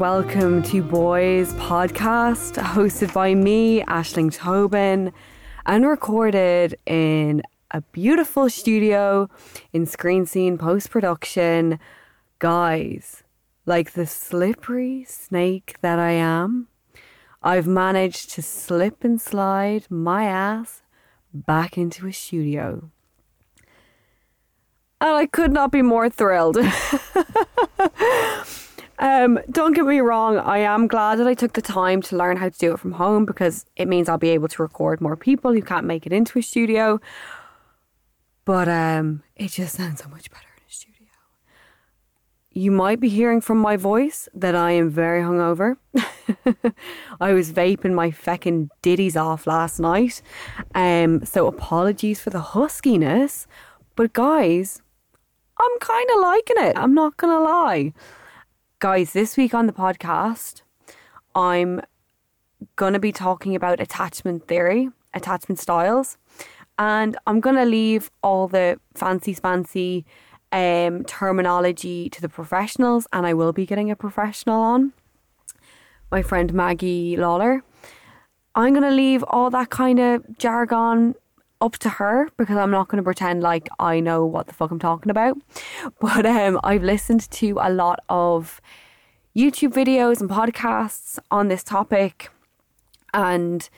Welcome to Boyz Podcast, hosted by me, Ashling Tobin, and recorded in a beautiful studio in Screen Scene Post Production. Guys, like the slippery snake that I am, I've managed to slip and slide my ass back into a studio. And I could not be more thrilled. um, don't get me wrong, I am glad that I took the time to learn how to do it from home because it means I'll be able to record more people who can't make it into a studio. But um, it just sounds so much better in a studio. You might be hearing from my voice that I am very hungover. I was vaping my feckin' ditties off last night. Um, so apologies for the huskiness. But guys, I'm kind of liking it. I'm not going to lie. Guys, this week on the podcast, I'm going to be talking about attachment theory, attachment styles, and I'm going to leave all the fancy fancy um, terminology to the professionals, and I will be getting a professional on, my friend Maggie Lawler. I'm going to leave all that kind of jargon up to her because I'm not going to pretend like I know what the fuck I'm talking about. But um, I've listened to a lot of YouTube videos and podcasts on this topic. And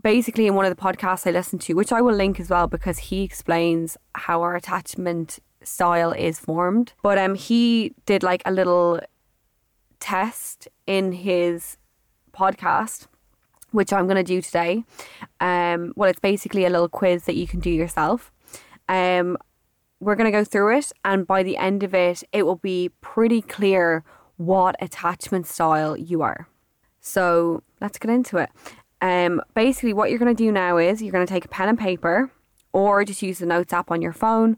basically, in one of the podcasts I listened to, which I will link as well because he explains how our attachment style is formed. But um, he did like a little test in his podcast which I'm going to do today. Um, well, it's basically a little quiz that you can do yourself. Um, we're going to go through it, and by the end of it, it will be pretty clear what attachment style you are. So let's get into it. Um, basically, what you're going to do now is you're going to take a pen and paper, or just use the notes app on your phone,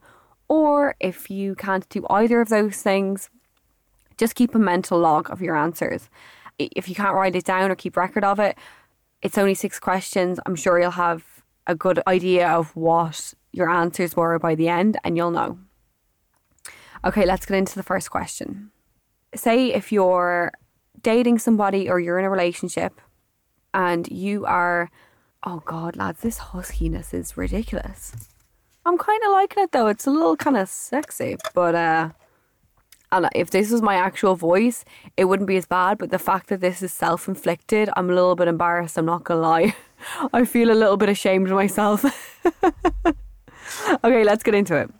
or if you can't do either of those things, just keep a mental log of your answers. If you can't write it down or keep record of it, it's only six questions. I'm sure you'll have a good idea of what your answers were by the end and you'll know. Okay, let's get into the first question. Say if you're dating somebody or you're in a relationship and you are, oh God, lads, this huskiness is ridiculous. I'm kind of liking it though. It's a little kind of sexy, but uh, and if this was my actual voice, it wouldn't be as bad. But the fact that this is self inflicted, I'm a little bit embarrassed. I'm not gonna lie. I feel a little bit ashamed of myself. okay, let's get into it.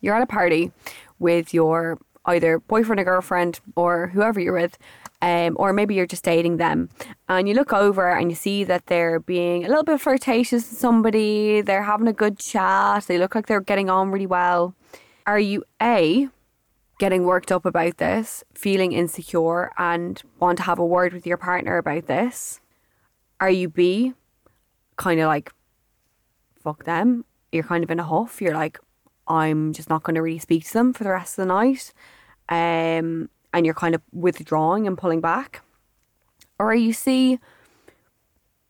You're at a party with your either boyfriend or girlfriend or whoever you're with, um, or maybe you're just dating them, and you look over and you see that they're being a little bit flirtatious with somebody, they're having a good chat, they look like they're getting on really well. Are you A, getting worked up about this, feeling insecure, and want to have a word with your partner about this? Are you B, kind of like, fuck them? You're kind of in a huff. You're like, I'm just not going to really speak to them for the rest of the night. Um, and you're kind of withdrawing and pulling back. Or are you C,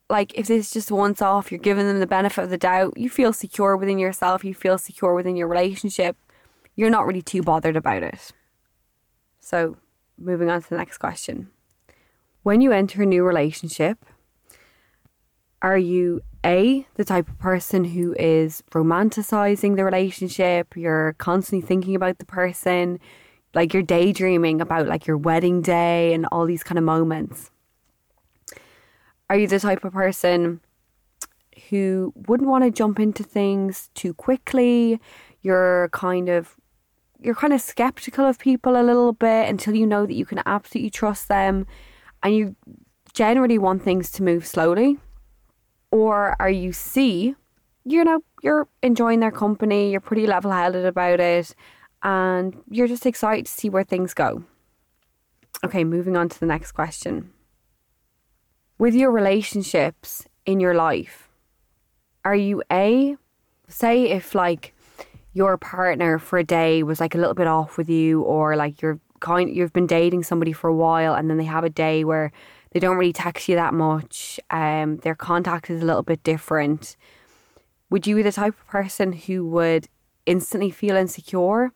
like if this is just once off, you're giving them the benefit of the doubt, you feel secure within yourself, you feel secure within your relationship, you're not really too bothered about it. So, moving on to the next question. When you enter a new relationship, are you A, the type of person who is romanticizing the relationship? You're constantly thinking about the person, like you're daydreaming about like your wedding day and all these kind of moments. Are you the type of person who wouldn't want to jump into things too quickly? You're kind of you're kind of skeptical of people a little bit until you know that you can absolutely trust them and you generally want things to move slowly. Or are you C you know you're enjoying their company you're pretty level-headed about it and you're just excited to see where things go. Okay moving on to the next question. With your relationships in your life are you a say if like your partner for a day was like a little bit off with you or like you're kind you've been dating somebody for a while and then they have a day where they don't really text you that much um their contact is a little bit different would you be the type of person who would instantly feel insecure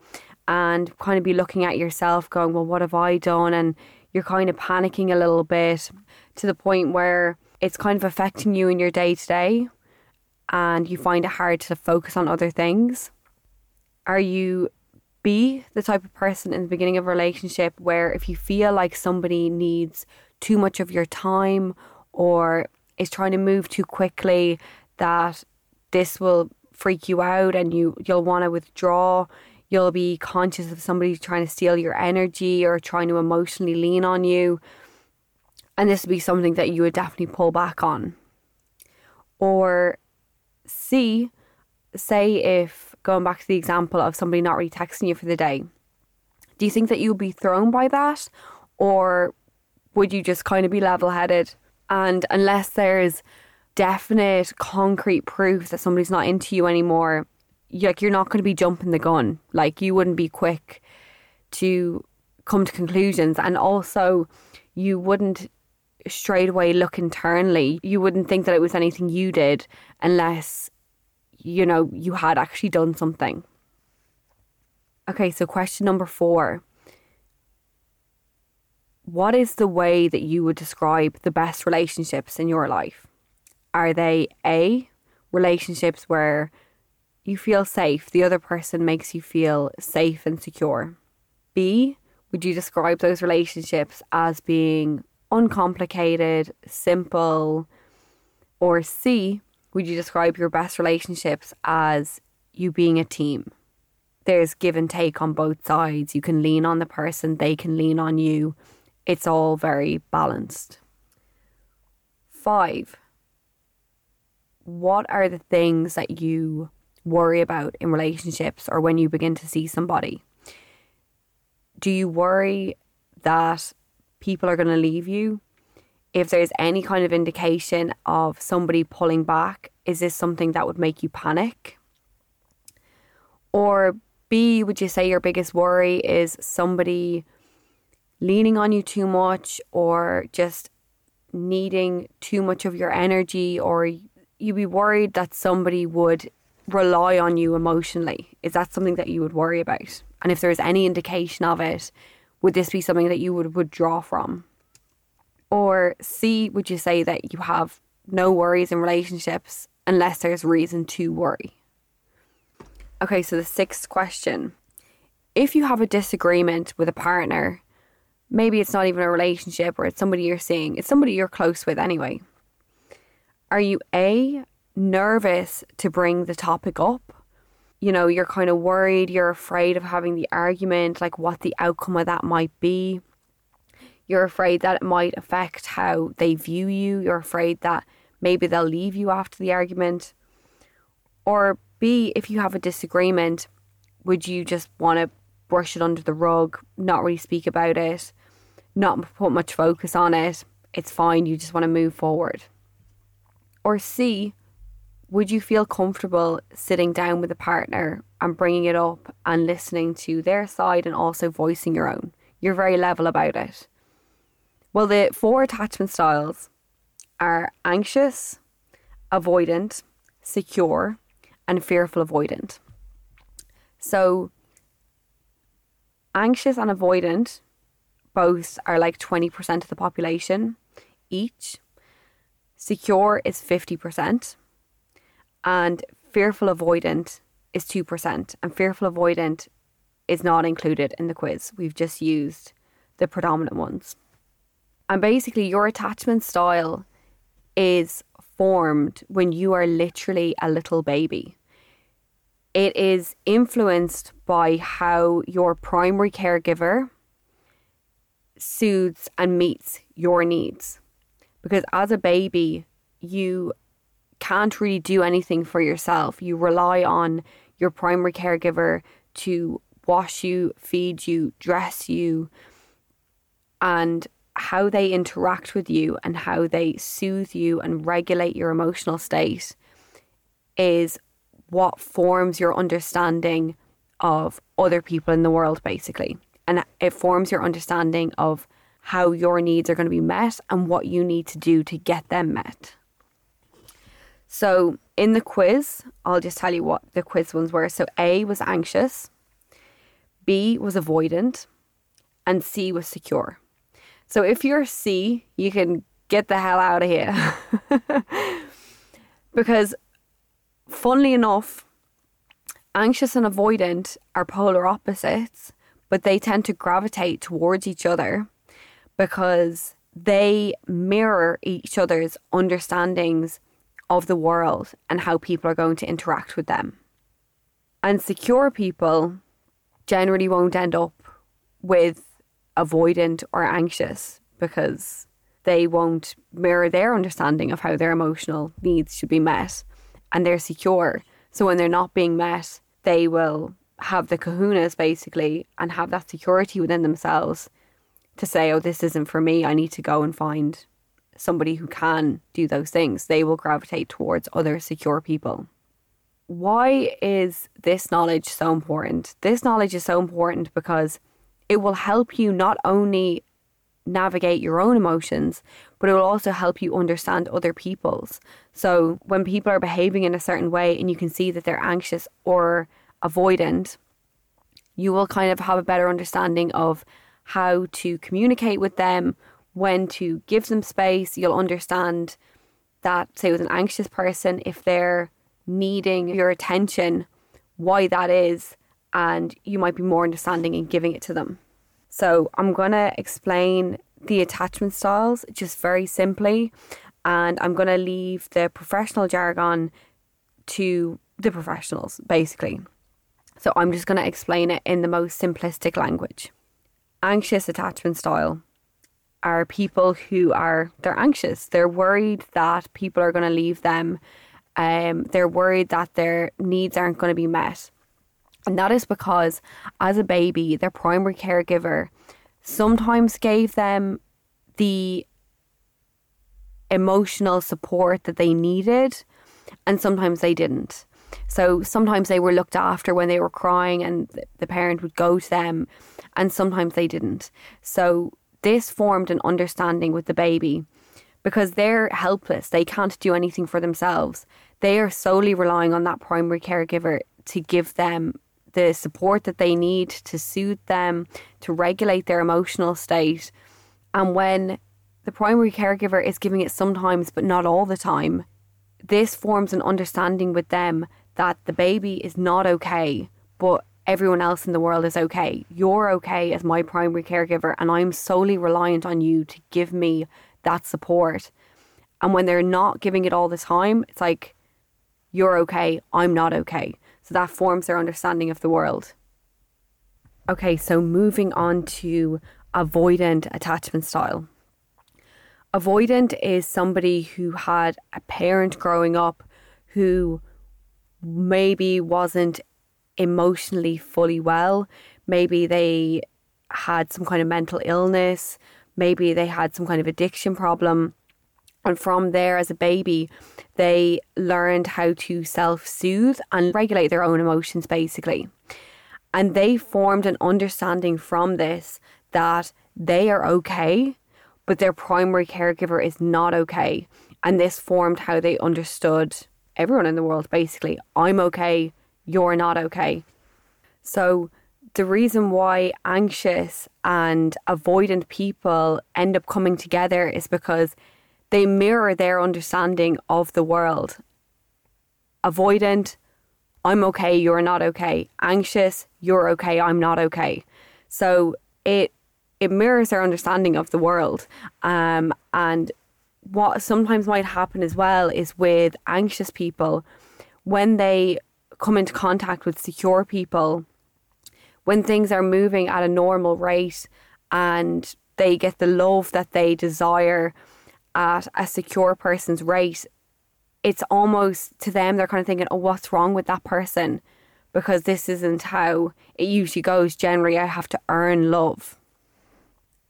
and kind of be looking at yourself going well what have I done and you're kind of panicking a little bit to the point where it's kind of affecting you in your day to day and you find it hard to focus on other things? Are you B, the type of person in the beginning of a relationship where if you feel like somebody needs too much of your time or is trying to move too quickly, that this will freak you out and you, you'll want to withdraw. You'll be conscious of somebody trying to steal your energy or trying to emotionally lean on you. And this would be something that you would definitely pull back on. Or C, say if going back to the example of somebody not really texting you for the day, do you think that you would be thrown by that? Or would you just kind of be level headed? And unless there's definite concrete proof that somebody's not into you anymore, like you're not going to be jumping the gun. Like you wouldn't be quick to come to conclusions. And also, you wouldn't straight away look internally. You wouldn't think that it was anything you did unless, you know, you had actually done something. Okay, so question number four. What is the way that you would describe the best relationships in your life? Are they A, relationships where you feel safe, the other person makes you feel safe and secure? B, would you describe those relationships as being uncomplicated, simple? Or C, would you describe your best relationships as you being a team? There's give and take on both sides. You can lean on the person, they can lean on you. It's all very balanced. Five, what are the things that you worry about in relationships or when you begin to see somebody? Do you worry that people are going to leave you. If there's any kind of indication of somebody pulling back, is this something that would make you panic? Or B, would you say your biggest worry is somebody leaning on you too much or just needing too much of your energy or you'd be worried that somebody would rely on you emotionally? Is that something that you would worry about? And if there's any indication of it, would this be something that you would withdraw from? Or C, would you say that you have no worries in relationships unless there's reason to worry? Okay, so the sixth question. If you have a disagreement with a partner, maybe it's not even a relationship or it's somebody you're seeing, it's somebody you're close with anyway. Are you A, nervous to bring the topic up? you know, you're kind of worried, you're afraid of having the argument, like what the outcome of that might be. You're afraid that it might affect how they view you. You're afraid that maybe they'll leave you after the argument. Or B, if you have a disagreement, would you just want to brush it under the rug, not really speak about it, not put much focus on it? It's fine, you just want to move forward. Or C, would you feel comfortable sitting down with a partner and bringing it up and listening to their side and also voicing your own? You're very level about it. Well, the four attachment styles are anxious, avoidant, secure, and fearful avoidant. So, anxious and avoidant both are like 20% of the population each. Secure is 50% and fearful avoidant is 2%, and fearful avoidant is not included in the quiz. We've just used the predominant ones. And basically, your attachment style is formed when you are literally a little baby. It is influenced by how your primary caregiver soothes and meets your needs. Because as a baby, you can't really do anything for yourself. You rely on your primary caregiver to wash you, feed you, dress you, and how they interact with you and how they soothe you and regulate your emotional state is what forms your understanding of other people in the world, basically. And it forms your understanding of how your needs are going to be met and what you need to do to get them met. So in the quiz, I'll just tell you what the quiz ones were. So A was anxious, B was avoidant, and C was secure. So if you're C, you can get the hell out of here. because, funnily enough, anxious and avoidant are polar opposites, but they tend to gravitate towards each other because they mirror each other's understandings of the world and how people are going to interact with them. And secure people generally won't end up with avoidant or anxious because they won't mirror their understanding of how their emotional needs should be met and they're secure. So when they're not being met, they will have the kahunas basically and have that security within themselves to say, oh, this isn't for me. I need to go and find somebody who can do those things. They will gravitate towards other secure people. Why is this knowledge so important? This knowledge is so important because it will help you not only navigate your own emotions, but it will also help you understand other people's. So when people are behaving in a certain way and you can see that they're anxious or avoidant, you will kind of have a better understanding of how to communicate with them, when to give them space. You'll understand that, say, with an anxious person, if they're needing your attention, why that is, and you might be more understanding in giving it to them. So, I'm going to explain the attachment styles just very simply, and I'm going to leave the professional jargon to the professionals, basically. So, I'm just going to explain it in the most simplistic language. Anxious attachment style are people who are they're anxious. They're worried that people are going to leave them um, they're worried that their needs aren't going to be met. And that is because, as a baby, their primary caregiver sometimes gave them the emotional support that they needed, and sometimes they didn't. So sometimes they were looked after when they were crying, and the parent would go to them, and sometimes they didn't. So this formed an understanding with the baby because they're helpless. They can't do anything for themselves they are solely relying on that primary caregiver to give them the support that they need to soothe them, to regulate their emotional state. And when the primary caregiver is giving it sometimes, but not all the time, this forms an understanding with them that the baby is not okay, but everyone else in the world is okay. You're okay as my primary caregiver, and I'm solely reliant on you to give me that support. And when they're not giving it all the time, it's like you're okay, I'm not okay. So that forms their understanding of the world. Okay, so moving on to avoidant attachment style. Avoidant is somebody who had a parent growing up who maybe wasn't emotionally fully well. Maybe they had some kind of mental illness. Maybe they had some kind of addiction problem. And from there, as a baby, they learned how to self soothe and regulate their own emotions, basically. And they formed an understanding from this that they are okay, but their primary caregiver is not okay. And this formed how they understood everyone in the world basically I'm okay, you're not okay. So, the reason why anxious and avoidant people end up coming together is because they mirror their understanding of the world. Avoidant, I'm okay, you're not okay. Anxious, you're okay, I'm not okay. So it it mirrors their understanding of the world. Um, and what sometimes might happen as well is with anxious people, when they come into contact with secure people, when things are moving at a normal rate and they get the love that they desire at a secure person's rate, it's almost to them, they're kind of thinking, oh, what's wrong with that person? Because this isn't how it usually goes. Generally, I have to earn love.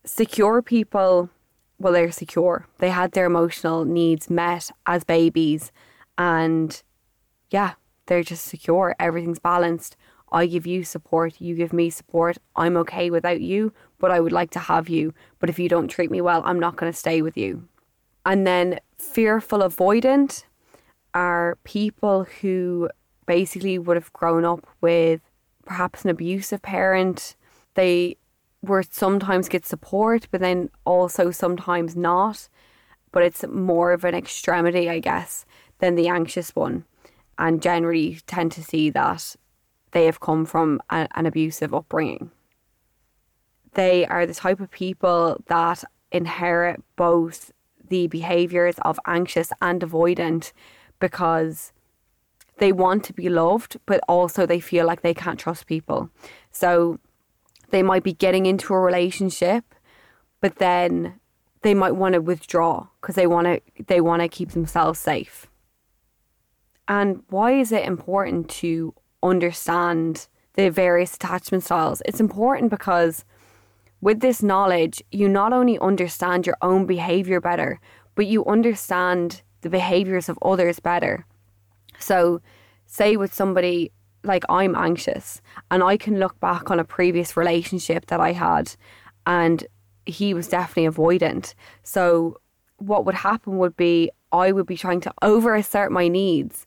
Secure people, well, they're secure. They had their emotional needs met as babies. And yeah, they're just secure. Everything's balanced. I give you support, you give me support. I'm okay without you, but I would like to have you. But if you don't treat me well, I'm not going to stay with you. And then fearful avoidant are people who basically would have grown up with perhaps an abusive parent. They where sometimes get support, but then also sometimes not. But it's more of an extremity, I guess, than the anxious one. And generally tend to see that they have come from a, an abusive upbringing. They are the type of people that inherit both the behaviors of anxious and avoidant because they want to be loved, but also they feel like they can't trust people. So they might be getting into a relationship, but then they might want to withdraw because they want to they want to keep themselves safe. And why is it important to understand the various attachment styles? It's important because with this knowledge, you not only understand your own behavior better, but you understand the behaviors of others better. So, say with somebody like I'm anxious and I can look back on a previous relationship that I had and he was definitely avoidant. So what would happen would be I would be trying to over assert my needs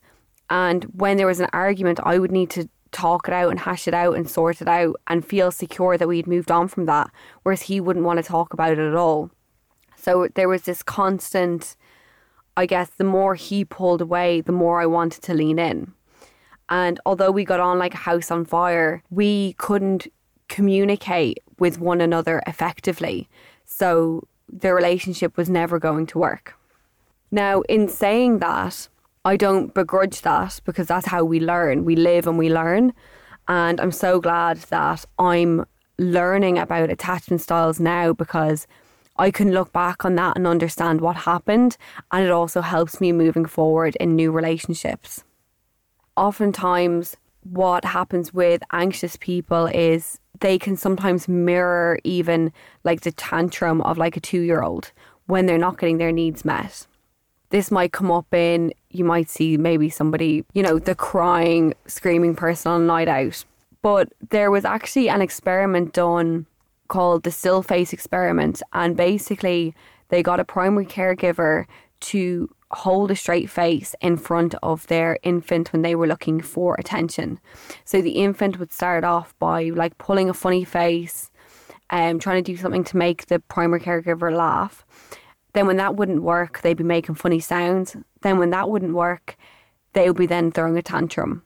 and when there was an argument I would need to talk it out and hash it out and sort it out and feel secure that we'd moved on from that whereas he wouldn't want to talk about it at all. So there was this constant I guess the more he pulled away the more I wanted to lean in. And although we got on like a house on fire, we couldn't communicate with one another effectively. So the relationship was never going to work. Now, in saying that, I don't begrudge that because that's how we learn. We live and we learn. And I'm so glad that I'm learning about attachment styles now because I can look back on that and understand what happened. And it also helps me moving forward in new relationships oftentimes what happens with anxious people is they can sometimes mirror even like the tantrum of like a two year old when they're not getting their needs met. This might come up in, you might see maybe somebody, you know, the crying, screaming person on a night out. But there was actually an experiment done called the still face experiment. And basically, they got a primary caregiver to hold a straight face in front of their infant when they were looking for attention. So the infant would start off by like pulling a funny face, um, trying to do something to make the primary caregiver laugh. Then when that wouldn't work, they'd be making funny sounds. Then when that wouldn't work, they would be then throwing a tantrum.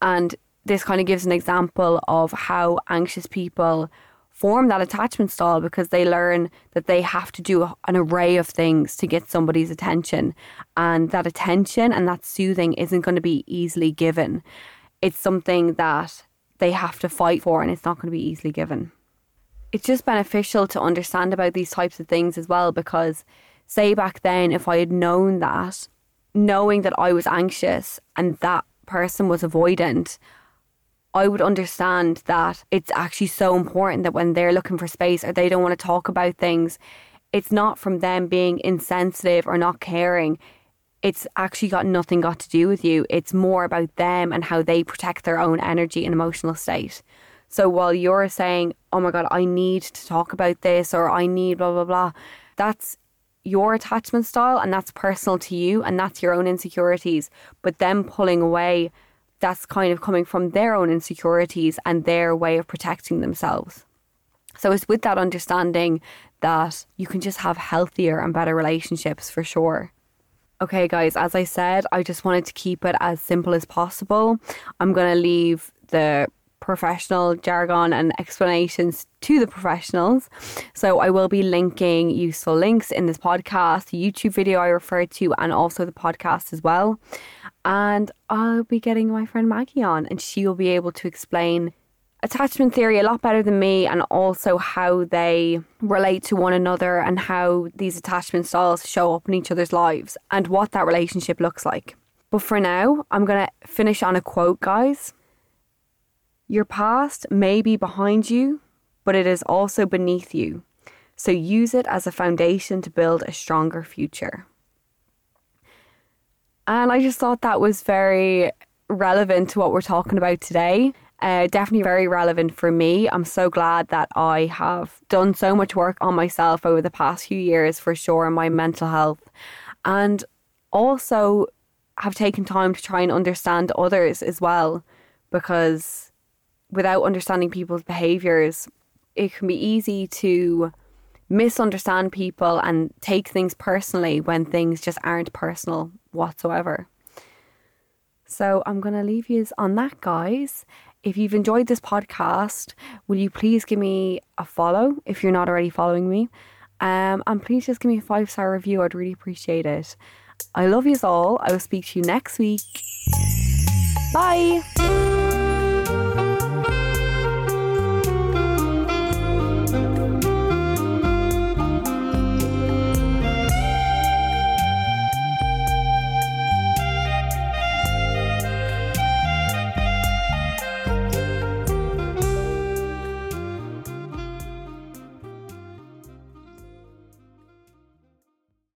And this kind of gives an example of how anxious people form that attachment style because they learn that they have to do an array of things to get somebody's attention. And that attention and that soothing isn't going to be easily given. It's something that they have to fight for and it's not going to be easily given. It's just beneficial to understand about these types of things as well because, say, back then, if I had known that, knowing that I was anxious and that person was avoidant, I would understand that it's actually so important that when they're looking for space or they don't want to talk about things, it's not from them being insensitive or not caring. It's actually got nothing got to do with you. It's more about them and how they protect their own energy and emotional state. So while you're saying, oh my God, I need to talk about this or I need blah, blah, blah, that's your attachment style and that's personal to you and that's your own insecurities. But them pulling away that's kind of coming from their own insecurities and their way of protecting themselves. So it's with that understanding that you can just have healthier and better relationships for sure. Okay, guys, as I said, I just wanted to keep it as simple as possible. I'm going to leave the professional jargon and explanations to the professionals. So I will be linking useful links in this podcast, the YouTube video I referred to, and also the podcast as well. And I'll be getting my friend Maggie on, and she will be able to explain attachment theory a lot better than me and also how they relate to one another and how these attachment styles show up in each other's lives and what that relationship looks like. But for now, I'm going to finish on a quote, guys. Your past may be behind you, but it is also beneath you. So use it as a foundation to build a stronger future. And I just thought that was very relevant to what we're talking about today. Uh, definitely very relevant for me. I'm so glad that I have done so much work on myself over the past few years for sure in my mental health. And also have taken time to try and understand others as well because without understanding people's behaviors it can be easy to misunderstand people and take things personally when things just aren't personal whatsoever. So I'm going to leave you on that, guys. If you've enjoyed this podcast, will you please give me a follow if you're not already following me? Um, and please just give me a five star review. I'd really appreciate it. I love you all. I will speak to you next week. Bye.